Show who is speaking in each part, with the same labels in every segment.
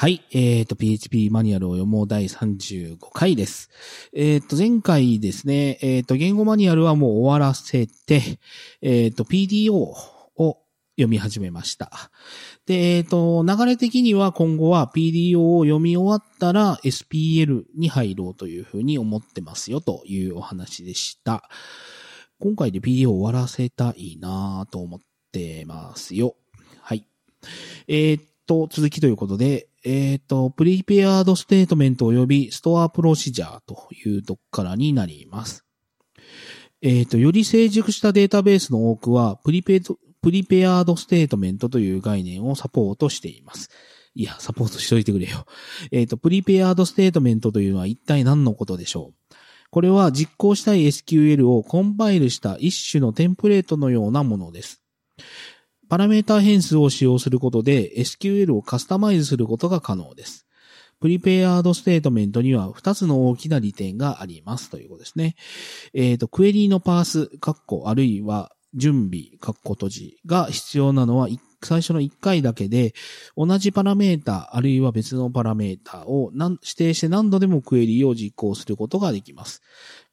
Speaker 1: はい。えっ、と、PHP マニュアルを読もう第35回です。えっ、と、前回ですね、えっ、と、言語マニュアルはもう終わらせて、えっ、と、PDO を読み始めました。で、えっ、と、流れ的には今後は PDO を読み終わったら SPL に入ろうというふうに思ってますよというお話でした。今回で PDO を終わらせたいなと思ってますよ。はい。えっと、続きということで、えーっと、 prepared statement 及び stored procedure というとこからになります。えーっと、より成熟したデータベースの多くは、プリペ prepared statement という概念をサポートしています。いや、サポートしといてくれよ。えーっと、 prepared statement というのは一体何のことでしょう？これは実行したい SQL をコンパイルした一種のテンプレートのようなものです。パラメータ変数を使用することで SQL をカスタマイズすることが可能です。プリペアードステートメントには2つの大きな利点がありますということですね。えっ、と、クエリーのパース、カッコ、あるいは準備、カッコ閉じが必要なのは最初の1回だけで、同じパラメータ、あるいは別のパラメータを指定して何度でもクエリを実行することができます。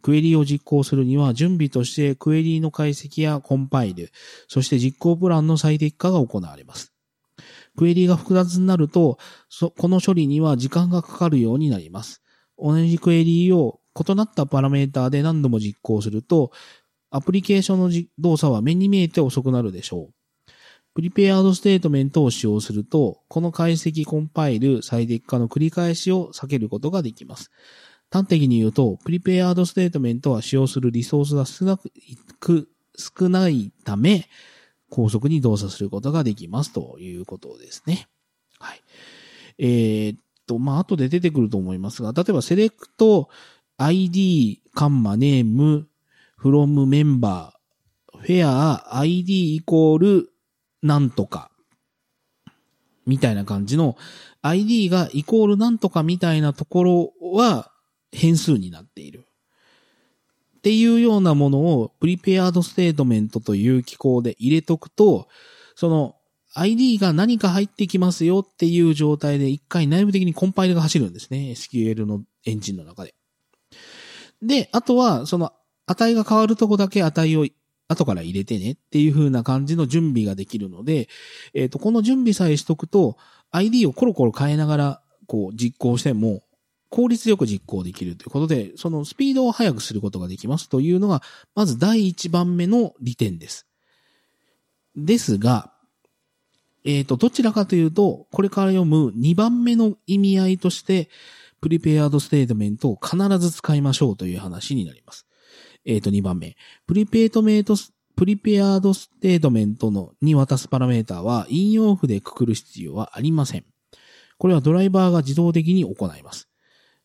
Speaker 1: クエリを実行するには準備としてクエリの解析やコンパイル、そして実行プランの最適化が行われます。クエリが複雑になると、この処理には時間がかかるようになります。同じクエリを異なったパラメータで何度も実行すると、アプリケーションの動作は目に見えて遅くなるでしょう。 prepared statement を使用すると、この解析、コンパイル、最適化の繰り返しを避けることができます。端的に言うと、 prepared statement は使用するリソースが少なく、少ないため、高速に動作することができますということですね。はい。えー、っと、まあ、後で出てくると思いますが、例えばセレクト、ID、カンマ、ネーム、from メンバー、フェア、ID イコール、なんとか、みたいな感じの ID がイコールなんとかみたいなところは変数になっている。っていうようなものをプリペアードステートメントという機構で入れとくと、その ID が何か入ってきますよっていう状態で一回内部的にコンパイルが走るんですね。SQL のエンジンの中で。で、あとはその値が変わるとこだけ値を後から入れてねっていう風な感じの準備ができるので、えっ、ー、と、この準備さえしとくと、ID をコロコロ変えながら、こう、実行しても、効率よく実行できるということで、そのスピードを速くすることができますというのが、まず第一番目の利点です。ですが、えっ、ー、と、どちらかというと、これから読む2番目の意味合いとして、 prepared statement を必ず使いましょうという話になります。えっ、ー、と、2番目。プリペートメイト、 prepared statement のに渡すパラメータは引用符でくくる必要はありません。これはドライバーが自動的に行います。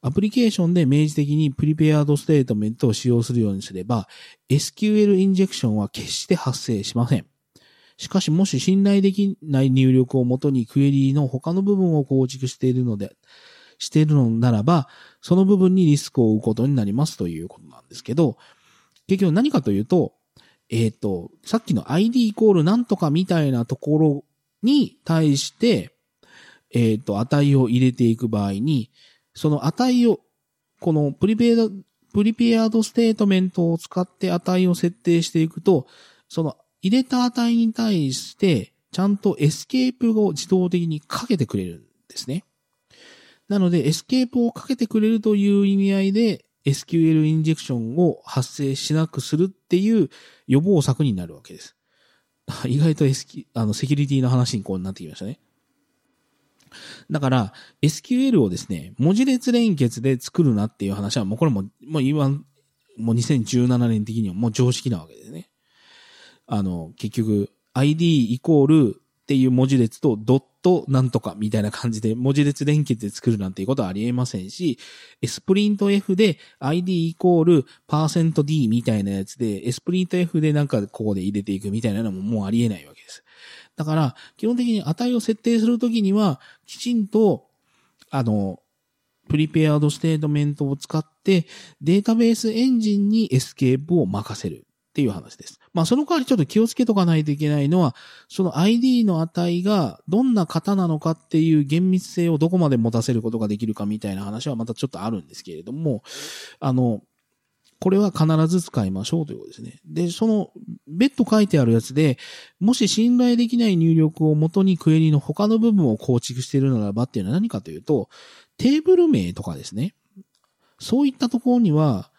Speaker 1: アプリケーションで明示的にプリペアードステートメントを使用するようにすれば、SQL インジェクションは決して発生しません。しかし、もし信頼できない入力をもとにクエリーの他の部分を構築しているので、しているのならば、その部分にリスクを負うことになりますということなんですけど、結局何かというと、えっ、ー、と、さっきの ID イコールなんとかみたいなところに対して、えっ、ー、と、値を入れていく場合に、その値を、この prepared、prepared statement を使って値を設定していくと、その入れた値に対して、ちゃんとエスケープを自動的にかけてくれるんですね。なので、エスケープをかけてくれるという意味合いで、SQL インジェクションを発生しなくするっていう予防策になるわけです。意外と SQ、あの、セキュリティの話にこうなってきましたね。だから、SQL をですね、文字列連結で作るなっていう話は、もうこれも、もう言わん、もう2017年的にはもう常識なわけですね。あの、結局、ID イコールっていう文字列とドットなんとかみたいな感じで文字列連結で作るなんていうことはありえませんし、スプリント F で ID イコール D みたいなやつで、スプリント F でなんかここで入れていくみたいなのももうありえないわけです。だから、基本的に値を設定するときには、きちんと、あの、プリペアードステートメントを使って、データベースエンジンにエスケープを任せる。っていう話です。まあその代わりちょっと気をつけとかないといけないのは、その ID の値がどんな型なのかっていう厳密性をどこまで持たせることができるかみたいな話はまたちょっとあるんですけれども、あの、これは必ず使いましょうということですね。で、その、別途書いてあるやつで、もし信頼できない入力を元にクエリの他の部分を構築しているならばっていうのは何かというと、テーブル名とかですね。そういったところには、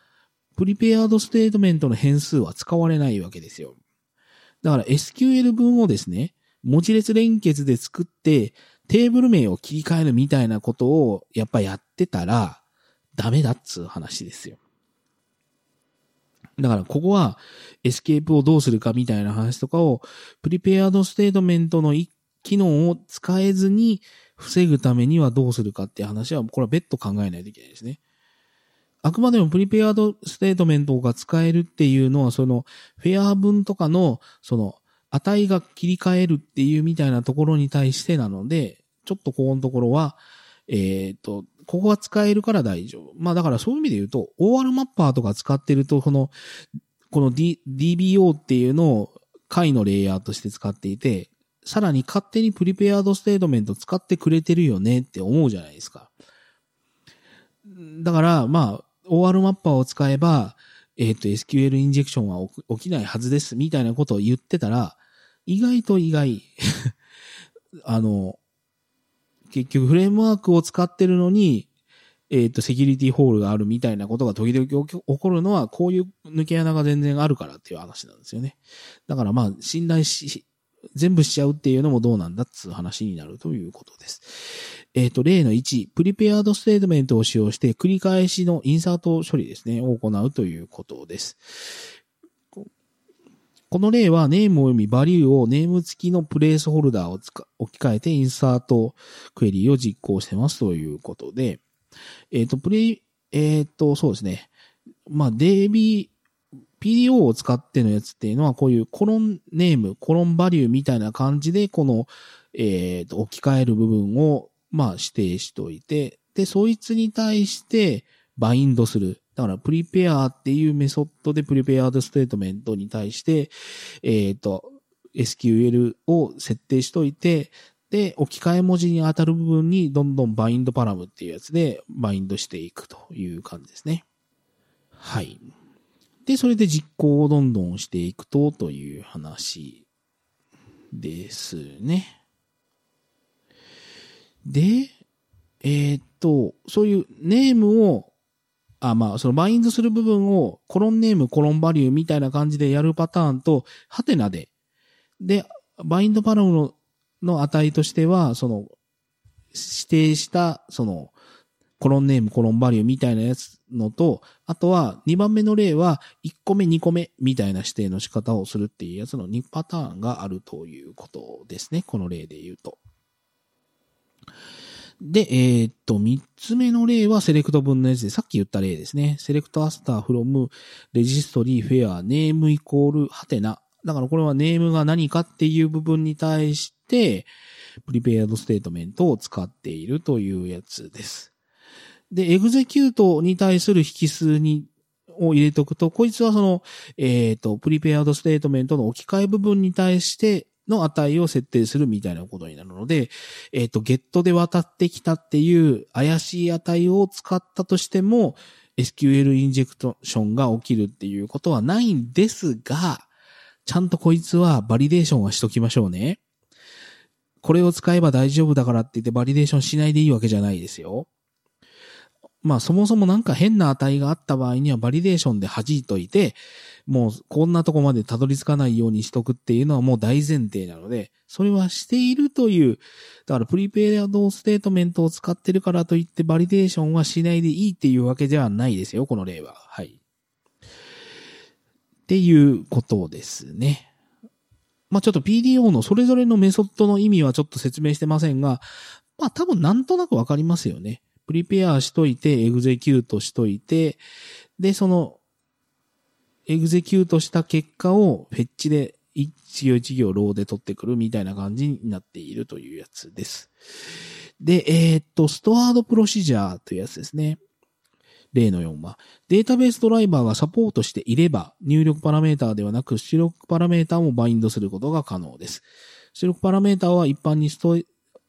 Speaker 1: プリペアードステートメントの変数は使われないわけですよ。だから SQL 文をですね、文字列連結で作って、テーブル名を切り替えるみたいなことをやっぱやってたら、ダメだっつう話ですよ。だからここはエスケープをどうするかみたいな話とかを、プリペアードステートメントの機能を使えずに防ぐためにはどうするかっていう話は、これは別途考えないといけないですね。あくまでもプリペアードステートメントが使えるっていうのは、その where 文とかの、その値が切り替えるっていうみたいなところに対してなので、ちょっとここのところは、えっ、ー、と、ここは使えるから大丈夫。まあだからそういう意味で言うと、OR マッパーとか使ってると、この、この、D、DBO っていうのを解のレイヤーとして使っていて、さらに勝手にプリペアードステートメント使ってくれてるよねって思うじゃないですか。だから、まあ、OR マッパーを使えば、えっ、ー、と、SQL インジェクションは起きないはずです、みたいなことを言ってたら、意外と意外。あの、結局フレームワークを使ってるのに、えっ、ー、と、セキュリティホールがあるみたいなことが時々起こるのは、こういう抜け穴が全然あるからっていう話なんですよね。だからまあ、信頼し、全部しちゃうっていうのもどうなんだっつう話になるということです。えっ、ー、と、例の1、プリペアードステートメントを使用して繰り返しのインサート処理ですね、を行うということです。この例は name 及び value をネーム付きのプレイスホルダーを置き換えて INSERT クエリーを実行してますということで、えっ、ー、と、プレイ、えっ、ー、と、そうですね。まあ、DB、PDO を使ってのやつっていうのは、こういうコロン name、コロン value みたいな感じで、この、えっ、ー、と、置き換える部分を、まあ、指定しといて、で、そいつに対して、バインドする。だから、 prepare っていうメソッドでプリペアードステートメントに対して、えっ、ー、と、SQL を設定しといて、で、置き換え文字に当たる部分にどんどんバインドパラムっていうやつでバインドしていくという感じですね。はい。で、それで実行をどんどんしていくとという話ですね。で、えー、っと、そういうネームをあ、まあ、そのバインドする部分をコロンネーム、コロンバリューみたいな感じでやるパターンと、ハテナで。で、バインドパラムのの値としては、その、指定した、その、コロンネーム、コロンバリューみたいなやつのと、あとは2番目の例は1個目、2個目みたいな指定の仕方をするっていうやつの2パターンがあるということですね。この例で言うと。で、えー、っと、三つ目の例はセレクト分のやつで、さっき言った例ですね。セレクトアスターフロムREGISTRY where name イコールハテナ。だからこれは name が何かっていう部分に対して、プリペアドステートメントを使っているというやつです。で、 execute に対する引数に、を入れておくと、こいつはその、えっ、ー、と、プリペアドステートメントの置き換え部分に対して、の値を設定するみたいなことになるので、えっ、ー、と、ゲットで渡ってきたっていう怪しい値を使ったとしても、SQL インジェクションが起きるっていうことはないんですが、ちゃんとこいつはバリデーションはしときましょうね。これを使えば大丈夫だからって言ってバリデーションしないでいいわけじゃないですよ。まあそもそもなんか変な値があった場合にはバリデーションで弾いといて、もうこんなとこまでたどり着かないようにしとくっていうのはもう大前提なので、それはしているという、だからプリペイアドステートメントを使ってるからといってバリデーションはしないでいいっていうわけではないですよ、この例は。はい。っていうことですね。まあちょっと PDO のそれぞれのメソッドの意味はちょっと説明してませんが、まあ多分なんとなくわかりますよね。 prepare しといて、 execute しといて、で、その、 execute した結果を fetch で一行一行 row で取ってくるみたいな感じになっているというやつです。で、えー、っと、ストアードプロシジャーというやつですね。例の4は、データベースドライバーがサポートしていれば、入力パラメータではなく、出力パラメータもバインドすることが可能です。出力パラメータは一般にスト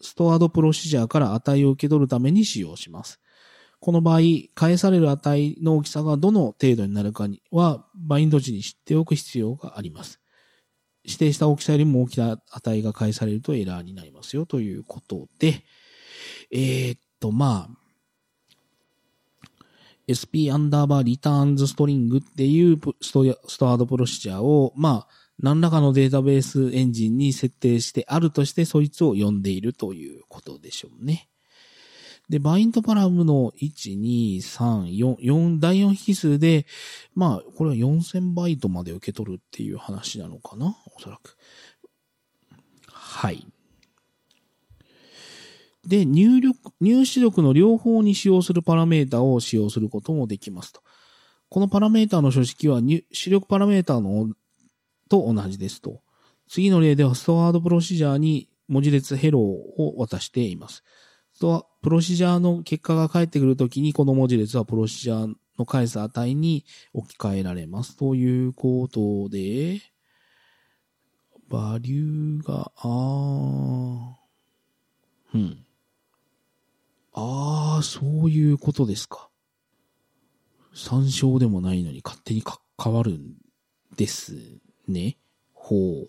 Speaker 1: ストアードプロシジャーから値を受け取るために使用します。この場合、返される値の大きさがどの程度になるかには、バインド時に知っておく必要があります。指定した大きさよりも大きな値が返されるとエラーになりますよということで、えー、っと、まあ、sp アンダーバーリターンズストリングっていうストストアードプロシジャーを、まあ、何らかのデータベースエンジンに設定してあるとして、そいつを呼んでいるということでしょうね。で、バインドパラムの1、2、3、4、4、第4引数で、まあ、これは4000バイトまで受け取るっていう話なのかなおそらく。はい。で、入力、入出力の両方に使用するパラメータを使用することもできますと。このパラメータの書式は入出力パラメータのと同じですと。次の例ではストアードプロシジャーに文字列ヘローを渡しています。と、プロシジャーの結果が返ってくるときに、この文字列はプロシジャーの返す値に置き換えられます。ということで、バリューが、あー、うん。あー、そういうことですか。参照でもないのに勝手に変わるんですね。ほう。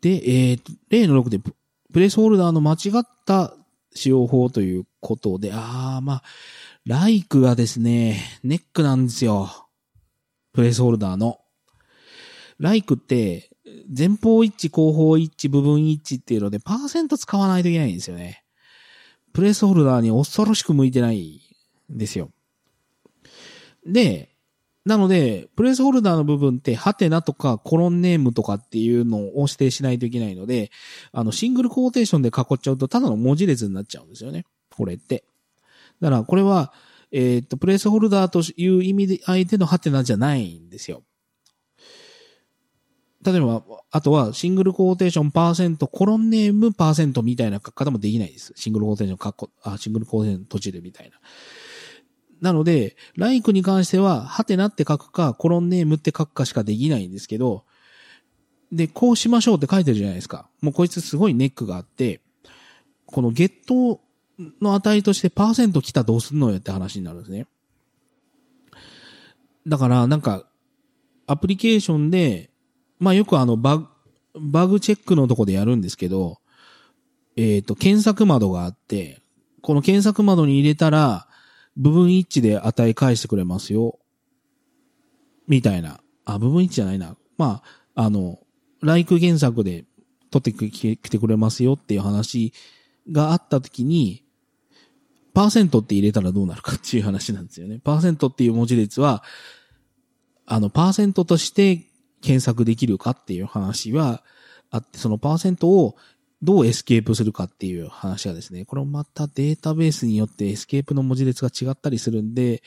Speaker 1: で、えー、例の6でプレスホルダーの間違った使用法ということで、あー、まあ、ライクがですね、ネックなんですよ。プレスホルダーの。ライクって、前方一致、後方一致、部分一致っていうので、パーセント使わないといけないんですよね。プレスホルダーに恐ろしく向いてないんですよ。で、なので、プレスホルダーの部分って、ハテナとかコロンネームとかっていうのを指定しないといけないので、あの、シングルコーテーションで囲っちゃうと、ただの文字列になっちゃうんですよね。これって。だから、これは、えー、っと、プレスホルダーという意味で、相手のハテナじゃないんですよ。例えば、あとは、シングルコーテーションパーセント、コロン name パーセントみたいな書き方もできないです。シングルコーテーションかっこ、あ、シングルコーテーション閉じるみたいな。なので、 LIKE に関しては、ハテナって書くか、コロン name って書くかしかできないんですけど、で、こうしましょうって書いてるじゃないですか。もうこいつすごいネックがあって、このゲットの値としてパーセント来たらどうすんのよって話になるんですね。だから、なんか、アプリケーションで、まあよくあのバグ、バグチェックのとこでやるんですけど、えっ、ー、と、検索窓があって、この検索窓に入れたら、部分一致で値返してくれますよ。みたいな。あ、部分一致じゃないな。まあ、あの、LIKE 検索で取ってきてくれますよっていう話があったときに、パーセントって入れたらどうなるかっていう話なんですよね。パーセントっていう文字列は、あの、パーセントとして検索できるかっていう話はあって、そのパーセントをどうエスケープするかっていう話がですね、これもまたデータベースによってエスケープの文字列が違ったりするんで、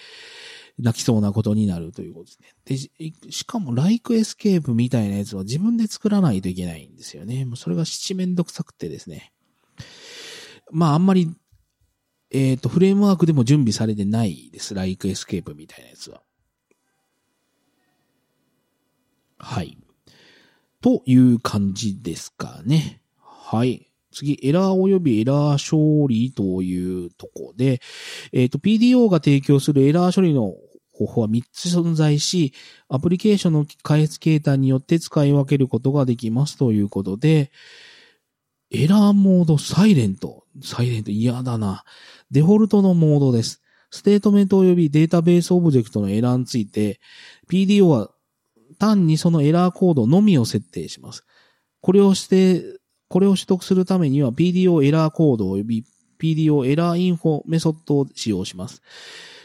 Speaker 1: 泣きそうなことになるということですね。で、しかも、 LIKE エスケープみたいなやつは自分で作らないといけないんですよね。もうそれが七面倒くさくてですね。まあ、あんまり、えっ、ー、と、フレームワークでも準備されてないです。 LIKE エスケープみたいなやつは。はい。という感じですかね。はい。次、エラー及びエラー処理というとこで、えっ、ー、と、PDO が提供するエラー処理の方法は3つ存在し、アプリケーションの開発形態によって使い分けることができますということで、 error mode silent。サイレント嫌だな。デフォルトのモードです。ステートメント及びデータベースオブジェクトのエラーについて、PDO は単にそのエラーコードのみを設定します。これをしてこれを取得するためには PDO errorCode 及び PDO エラーインフォメソッドを使用します。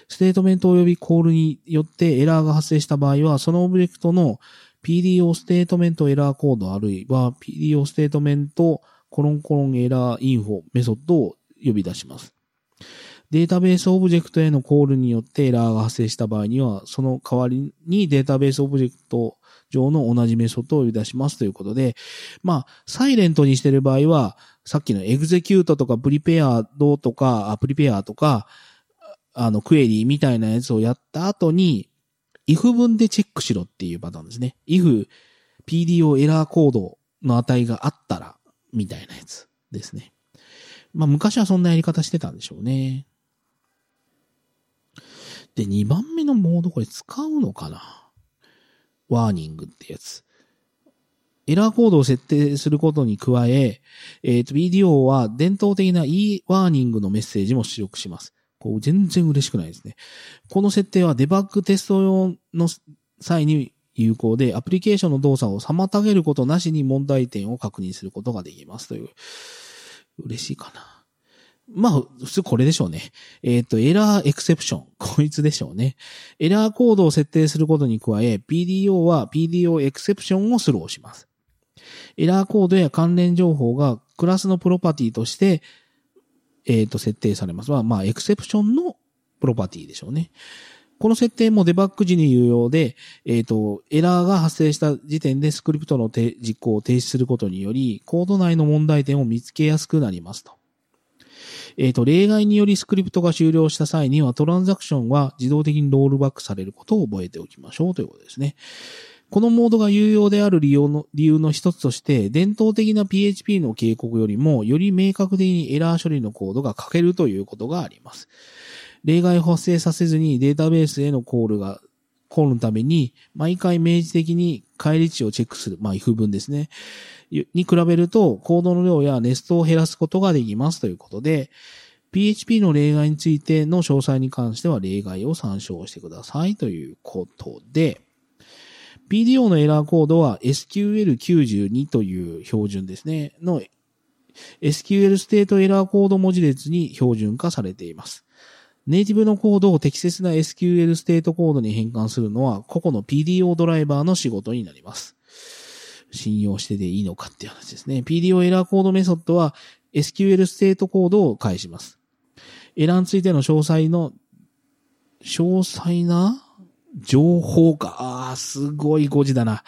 Speaker 1: ステートメント及びコールによってエラーが発生した場合は、そのオブジェクトの PDOStatement errorCode あるいは PDO ステートメントコロンコロンエラーインフォメソッドを呼び出します。データベースオブジェクトへのコールによってエラーが発生した場合には、その代わりにデータベースオブジェクト上の同じメソッドを呼び出しますということで、まあ、サイレントにしてる場合は、さっきのエグゼキュートとかプリペアドとか、プリペアとか、あの、クエリーみたいなやつをやった後に、if 文でチェックしろっていうパターンですね。if PDO エラーコードの値があったら、みたいなやつですね。まあ昔はそんなやり方してたんでしょうね。で、2番目のモードこれ使うのかな？ワーニングってやつ。エラーコードを設定することに加え、えっ、ー、と、BDO は伝統的な e ワーニングのメッセージも出力します。こう、全然嬉しくないですね。この設定はデバッグテスト用の際に有効で、アプリケーションの動作を妨げることなしに問題点を確認することができますという。嬉しいかな。まあ、普通これでしょうね。えっ、ー、と、エラーエクセプション。こいつでしょうね。エラーコードを設定することに加え、PDO は PDO Exception をスローします。エラーコードや関連情報がクラスのプロパティとして、えっ、ー、と、設定されます。まあ、まあ、 Exception のプロパティでしょうね。この設定もデバッグ時に有用で、えっ、ー、と、エラーが発生した時点でスクリプトの実行を停止することにより、コード内の問題点を見つけやすくなりますと。えっ、ー、と、例外によりスクリプトが終了した際には、トランザクションは自動的にロールバックされることを覚えておきましょうということですね。このモードが有用である理由の理由の一つとして、伝統的な PHP の警告よりも、より明確的にエラー処理のコードが書けるということがあります。例外発生させずにデータベースへのコールが、コールのために、毎回明示的に帰り値をチェックする、まあ、if 文ですね。に比べると、コードの量やネストを減らすことができますということで、PHP の例外についての詳細に関しては例外を参照してくださいということで、PDO のエラーコードは SQL92 という標準ですね、の SQL ステートエラーコード文字列に標準化されています。ネイティブのコードを適切な SQL ステートコードに変換するのは個々の PDO ドライバーの仕事になります。信用してでいいのかっていう話ですね。PDO エラーコードメソッドは SQL ステートコードを返します。エラーについての詳細の、詳細な情報か。ああ、すごい誤字だな。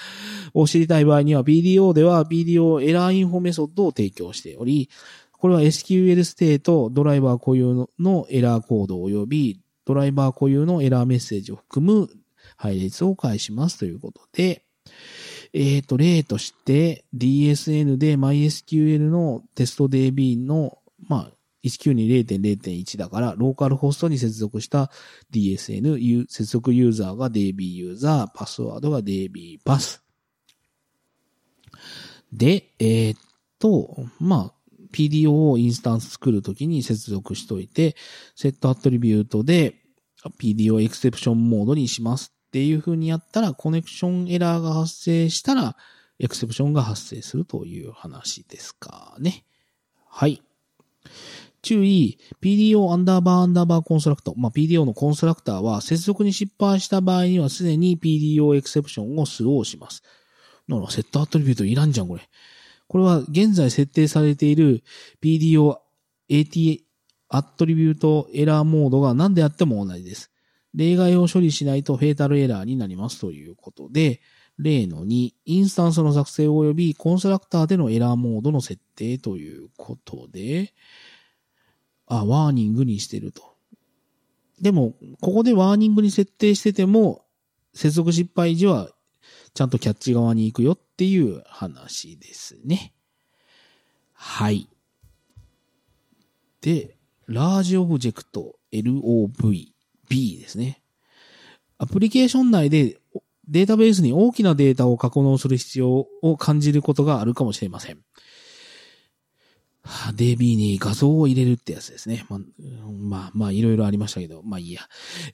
Speaker 1: を知りたい場合には PDO では PDO エラーインフォメソッドを提供しており、これは SQL ステート、ドライバー固有のエラーコード及び、ドライバー固有のエラーメッセージを含む配列を返しますということで、えっ、ー、と、例として DSN で MySQL のテスト DB の、まあ、192.0.1だから、ローカルホストに接続した DSN、接続ユーザーが DB ユーザー、パスワードが DB パス。で、えー、っと、まあ、PDO をインスタンス作るときに接続しといて、セットアトリビュートで PDO エクセプションモードにしますっていう風にやったら、コネクションエラーが発生したら、 Exception が発生するという話ですかね。はい。注意、PDO アンダーバーアンダーバー construct。まあ、PDO のコンストラクターは接続に失敗した場合にはすでに PDO Exception をスローします。なら、 setAttribute いらんじゃん、これ。これは現在設定されている PDO AT アトリビュートエラーモードが何であっても同じです。例外を処理しないとフェータルエラーになりますということで、例の2、インスタンスの作成及びコンストラクターでのエラーモードの設定ということで、あ、ワーニングにしてると。でも、ここでワーニングに設定してても、接続失敗時はちゃんとキャッチ側に行くよっていう話ですね。はい。で、ラージオブジェクト LOV B ですね。アプリケーション内でデータベースに大きなデータを格納する必要を感じることがあるかもしれません。DB に画像を入れるってやつですね。まあ、まあ、まあ、いろいろありましたけど、まあいいや。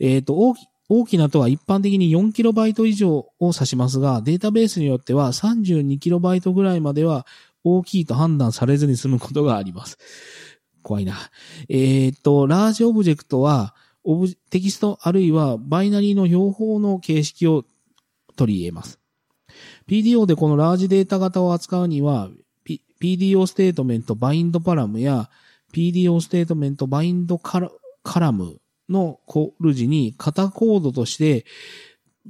Speaker 1: えっ、ー、と、大き、大きなとは一般的に 4KB 以上を指しますが、データベースによっては 32KB ぐらいまでは大きいと判断されずに済むことがあります。怖いな。えっ、と、ラージオブジェクトは、オブテキストあるいはバイナリーの双方の形式を取りえます。PDO でこのラージデータ型を扱うには、P、PDO ステートメントバインドパラムや PDO ステートメントバインドカラムのコル時に型コードとして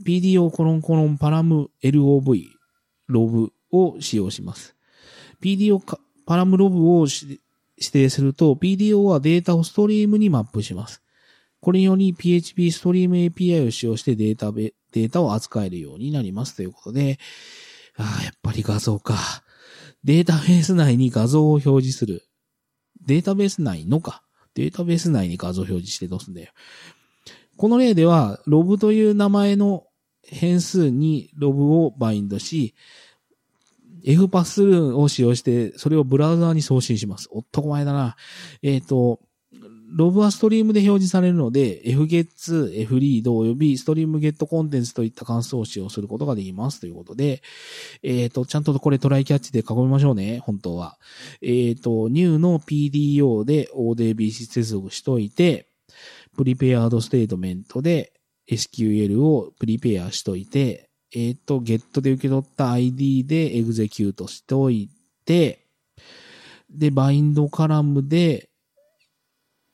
Speaker 1: PDO コロンコロン PARAM LOB ロブを使用します。PDO パラムロブを指定すると PDO はデータをストリームにマップします。これにより PHP ストリーム API を使用してデータベ、データを扱えるようになりますということで、ああ、やっぱり画像か。データベース内に画像を表示する。データベース内のか。データベース内に画像表示してどうすんだよ。この例では、ロブという名前の変数にロブをバインドし、F パスルーを使用して、それをブラウザーに送信します。おっとこ前だな。えっ、ー、と、ログはストリームで表示されるので、fget、fread 及びストリームゲットコンテンツといった関数を使用することができますということで、えっ、ー、と、ちゃんとこれトライキャッチで囲みましょうね、本当は。えっ、ー、と、new の PDO で ODBC 接続しといて、プリペアードステートメントで SQL をプリペアしといて、えっ、ー、と、get で受け取った ID でエグゼキュートしておいて、で、バインドカラムで、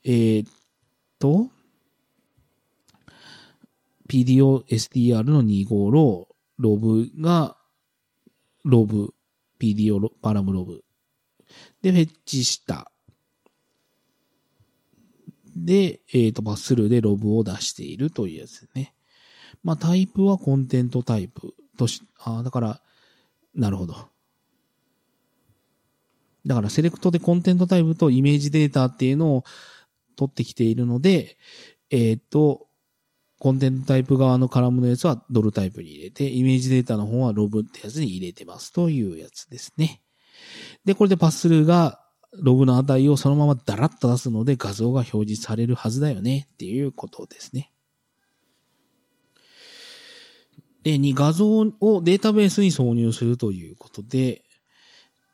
Speaker 1: えー、っと、PDO-STR の25ロロブが、ロブ、PDO パラムロブ。で、フェッチした。で、えっ、ー、と、パッスルーでロブを出しているというやつね。まあ、タイプはコンテントタイプとし、ああだから、なるほど。だから、セレクトでコンテントタイプとイメージデータっていうのを取ってきているので、えっ、ー、と、コンテンツタイプ側のカラムのやつはドルタイプに入れて、イメージデータの方はロブってやつに入れてますというやつですね。で、これでパススルーがログの値をそのままダラッと出すので画像が表示されるはずだよねっていうことですね。で、に画像をデータベースに挿入するということで、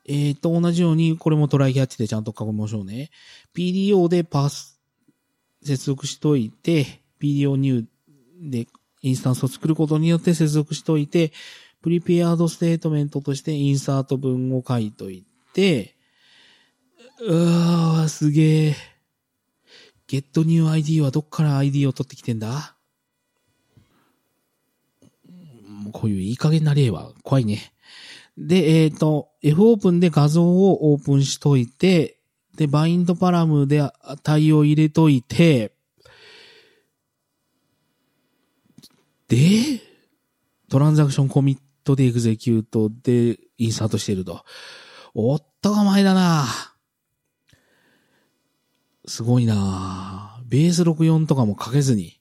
Speaker 1: えっ、ー、と、同じように、これもトライキャッチでちゃんと囲みましょうね。PDO でパス、接続しといて、PDO ニューでインスタンスを作ることによって接続しといて、prepared statement として insert 文を書いといて、うわー、すげえ。get new ID はどっから ID を取ってきてんだ？こういういい加減な例は怖いね。で、えっ、ー、と、F オープンで画像をオープンしといて、で、 bindParam で対応入れといて、で、トランザクションコミットでエグゼキュートでインサートしてると。おっとが前だなすごいなベース64とかもかけずに、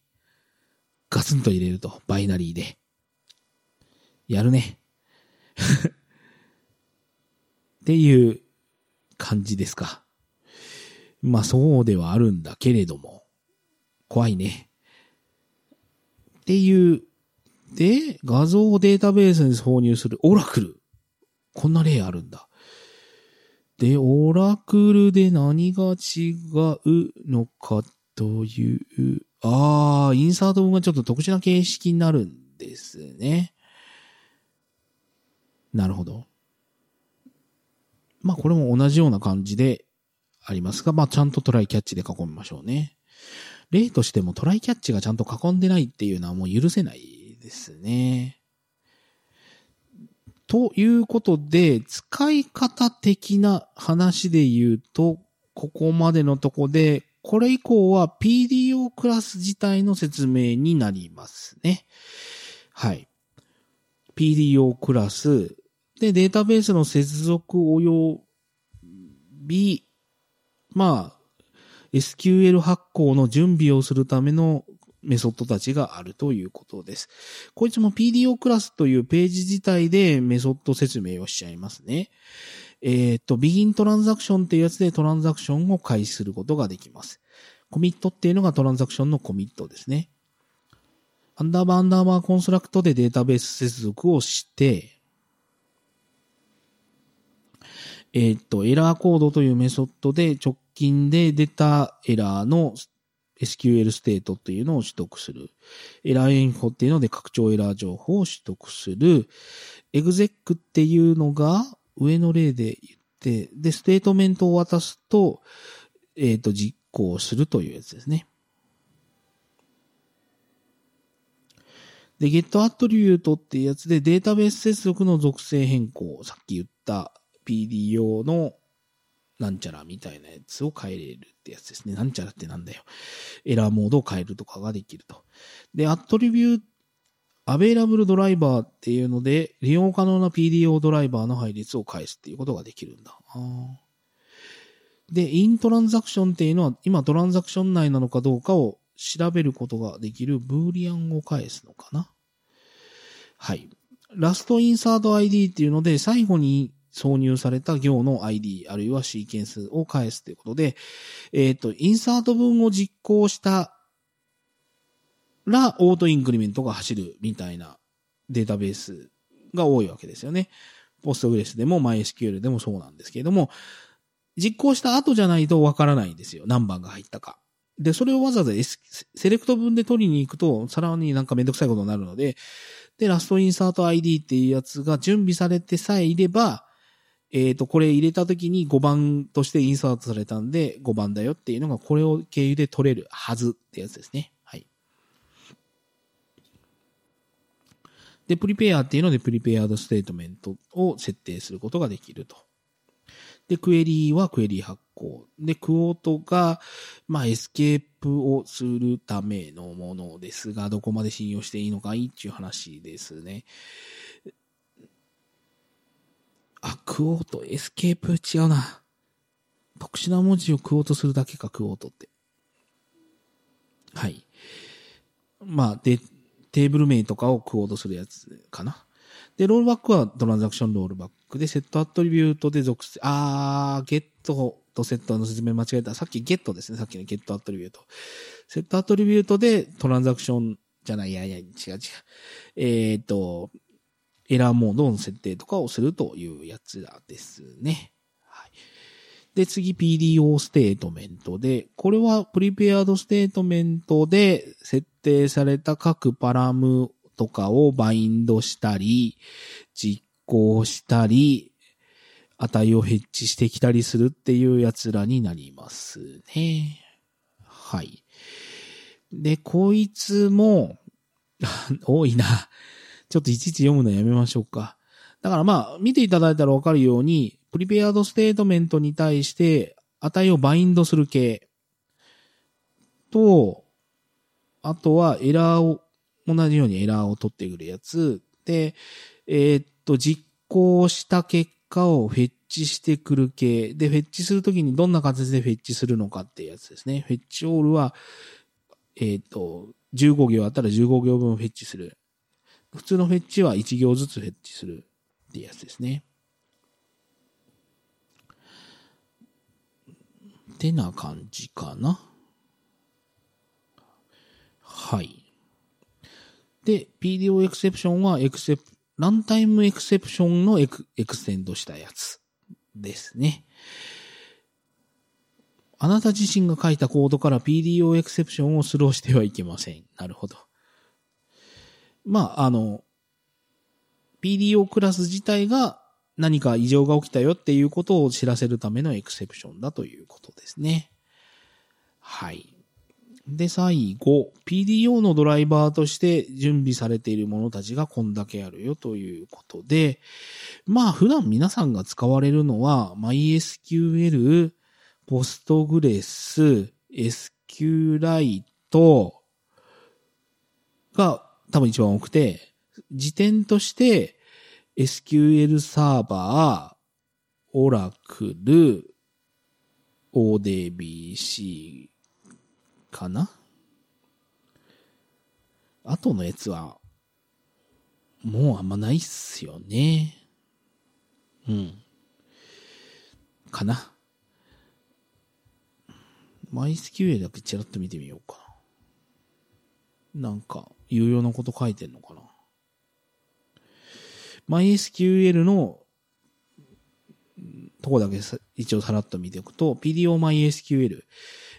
Speaker 1: ガツンと入れると。バイナリーで。やるね。っていう感じですか。まあそうではあるんだけれども、怖いね。っていう、で、画像をデータベースに挿入するオラクル。こんな例あるんだ。で、オラクルで何が違うのかという、ああ、インサート文がちょっと特殊な形式になるんですね。なるほど。まあこれも同じような感じでありますが、まあちゃんとトライキャッチで囲みましょうね。例としてもトライキャッチがちゃんと囲んでないっていうのはもう許せないですね。ということで、使い方的な話で言うと、ここまでのとこで、これ以降は PDO クラス自体の説明になりますね。はい。PDO クラス、で、データベースの接続及び、まあ、SQL 発行の準備をするためのメソッドたちがあるということです。こいつも PDO クラスというページ自体でメソッド説明をしちゃいますね。えっ、と、begin トランザクションっていうやつでトランザクションを開始することができます。コミットっていうのがトランザクションのコミットですね。アンダーバーアンダーバー construct でデータベース接続をして、えっ、と、 errorCode というメソッドで直近で出たエラーの SQL ステートっていうのを取得する。 errorInfo っていうので拡張エラー情報を取得する。 exec っていうのが上の例で言って、で、ステートメントを渡すと、えっ、ー、と、実行するというやつですね。で、get attribute っていうやつでデータベース接続の属性変更、さっき言った PDO の、なんちゃらみたいなやつを変えれるってやつですね。なんちゃらってなんだよ。エラーモードを変えるとかができると。で、アットリビュー、アベイラブルドライバーっていうので、利用可能な PDO ドライバーの配列を返すっていうことができるんだ。で、イントランザクションっていうのは、今トランザクション内なのかどうかを調べることができるブーリアンを返すのかな。はい。ラストインサート ID っていうので、最後に挿入された行の ID、あるいはシーケンスを返すということで、えっ、ー、と、インサート文を実行したら、オートインクリメントが走るみたいなデータベースが多いわけですよね。ポストグレスでも MySQL でもそうなんですけれども、実行した後じゃないとわからないんですよ。何番が入ったか。で、それをわざわざ、S、select 文で取りに行くと、さらになんかめんどくさいことになるので、で、 lastInsertId っていうやつが準備されてさえいれば、えっ、ー、と、これ入れた時に5番として insert されたんで5番だよっていうのがこれを経由で取れるはずってやつですね。はい。で、 prepare っていうので prepared statement を設定することができると。で、 query はクエリー発行。で、 quote が、まあ、エスケープをするためのものですが、どこまで信用していいのかいっていう話ですね。 quote、エスケープ違うな。特殊な文字を quote するだけか、 quote って。はい。まあ、で、テーブル名とかを quote するやつかな。で、 rollBack はトランザクションロールバックで、 setAttribute で属性、あー、ゲットとセットの説明間違えた。さっきゲットですね。さっきの getAttribute。setAttribute でトランザクションじゃない、いやいや、違う違う。えっ、ー、と、エラーモードの設定とかをするというやつらですね。はい。で、次 PDO Statement で、これは prepared statement で設定された各 param とかを bind したり、実行したり、値を fetch してきたりするっていうやつらになりますね。はい。で、こいつも、多いな。ちょっといちいち読むのやめましょうか。だからまあ、見ていただいたらわかるように、 prepared statement に対して値を bind する系と、あとはエラーを、同じようにエラーを取ってくるやつで、えー、っと、実行した結果を fetch してくる系で、 fetch するときにどんな形で fetch するのかっていうやつですね。 fetchAll は、えー、っと、15行あったら15行分フェッチする。普通のフェッチは1行ずつフェッチするってやつですね。ってな感じかな。はい。で、PDO エクセプションはエクセプ、 Runtime Exception のエク extend したやつですね。あなた自身が書いたコードから PDO エクセプションをスローしてはいけません。なるほど。まあ、あの、PDO クラス自体が何か異常が起きたよっていうことを知らせるためのエクセプションだということですね。はい。で、最後、PDO のドライバーとして準備されているものたちがこんだけあるよということで、まあ普段皆さんが使われるのは MySQL、Postgres、SQLite が多分一番多くて、時点として SQL サーバー、Oracle、ODBC かな？あとのやつは、もうあんまないっすよね。うん。かな。MySQL だけちらっと見てみようかな。なんか、有用なこと書いてんのかな ?MySQL のとこだけ一応さらっと見ておくと、PDOMySQL。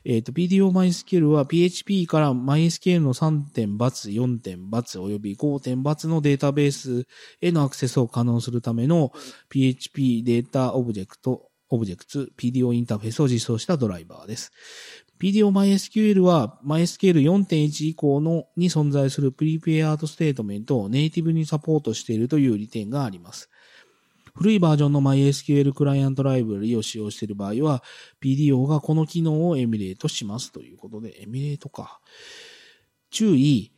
Speaker 1: えっ、ー、と、PDOMySQL は PHP から MySQL の3点バツ、4点、および5点バツのデータベースへのアクセスを可能するための PHP Data Object、Objects、PDO インターフェースを実装したドライバーです。PDO-MySQL は MySQL 4.1以降のに存在するプリペアードステートメントをネイティブにサポートしているという利点があります。古いバージョンの MySQL クライアントライブラリを使用している場合は、PDO がこの機能をエミュレートしますということで、エミュレートか。注意、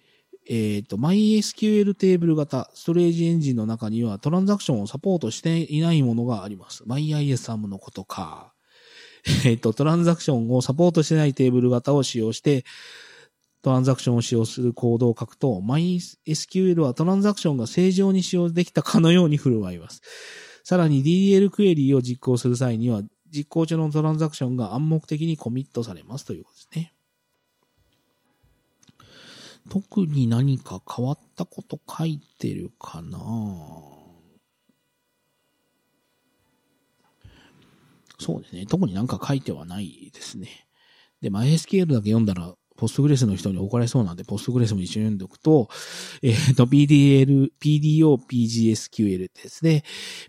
Speaker 1: えっ、ー、と、MySQL テーブル型、ストレージエンジンの中にはトランザクションをサポートしていないものがあります。MyISAM のことか。えっ、ー、と、トランザクションをサポートしてないテーブル型を使用して、トランザクションを使用するコードを書くと、MySQL はトランザクションが正常に使用できたかのように振る舞います。さらに DDL クエリーを実行する際には、実行中のトランザクションが暗黙的にコミットされますということですね。特に何か変わったこと書いてるかなそうですね。特になんか書いてはないですね。で、MySQL だけ読んだら、ポストグレスの人に怒られそうなんで、ポストグレスも一緒に読んでおくと、えっ、ー、と、PDL、PDO、PGSQL ですね。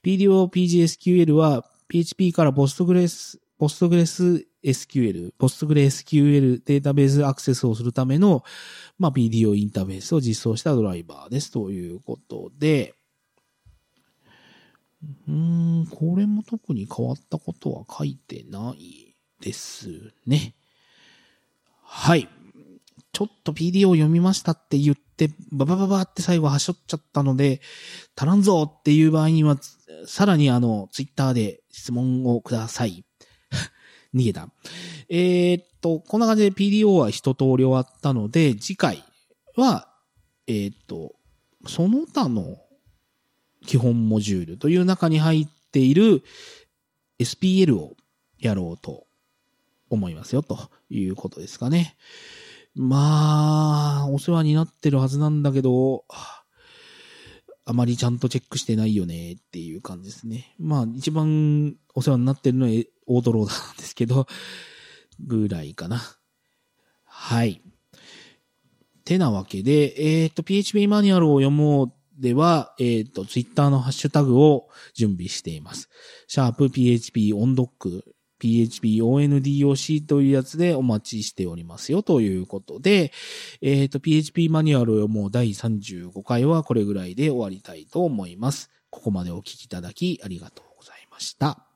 Speaker 1: PDO、PGSQL は PHP からポストグレス、ポストグレス SQL、ポストグレ SQL データベースアクセスをするための、まあ、PDO インターフェースを実装したドライバーですということで、うん、これも特に変わったことは書いてないですね。はい。ちょっと PD を読みましたって言って、ババババって最後はしょっちゃったので、足らんぞっていう場合には、さらにあの、ツイッターで質問をください。逃げた。えー、っと、こんな感じで PDO は一通り終わったので、次回は、えー、っと、その他の基本モジュールという中に入っている SPL をやろうと思いますよ、ということですかね。まあ、お世話になってるはずなんだけど、あまりちゃんとチェックしてないよねっていう感じですね。まあ、一番お世話になってるのはオートローダーなんですけど、ぐらいかな。はい。てなわけで、えっ、と、PHP マニュアルを読もうでは、えっ、ー、と、ツイッターのハッシュタグを準備しています。シャープ PHP オンドック PHP ONDOC というやつでお待ちしておりますよということで、えっ、ー、と、PHP マニュアルをもう第35回はこれぐらいで終わりたいと思います。ここまでお聞きいただきありがとうございました。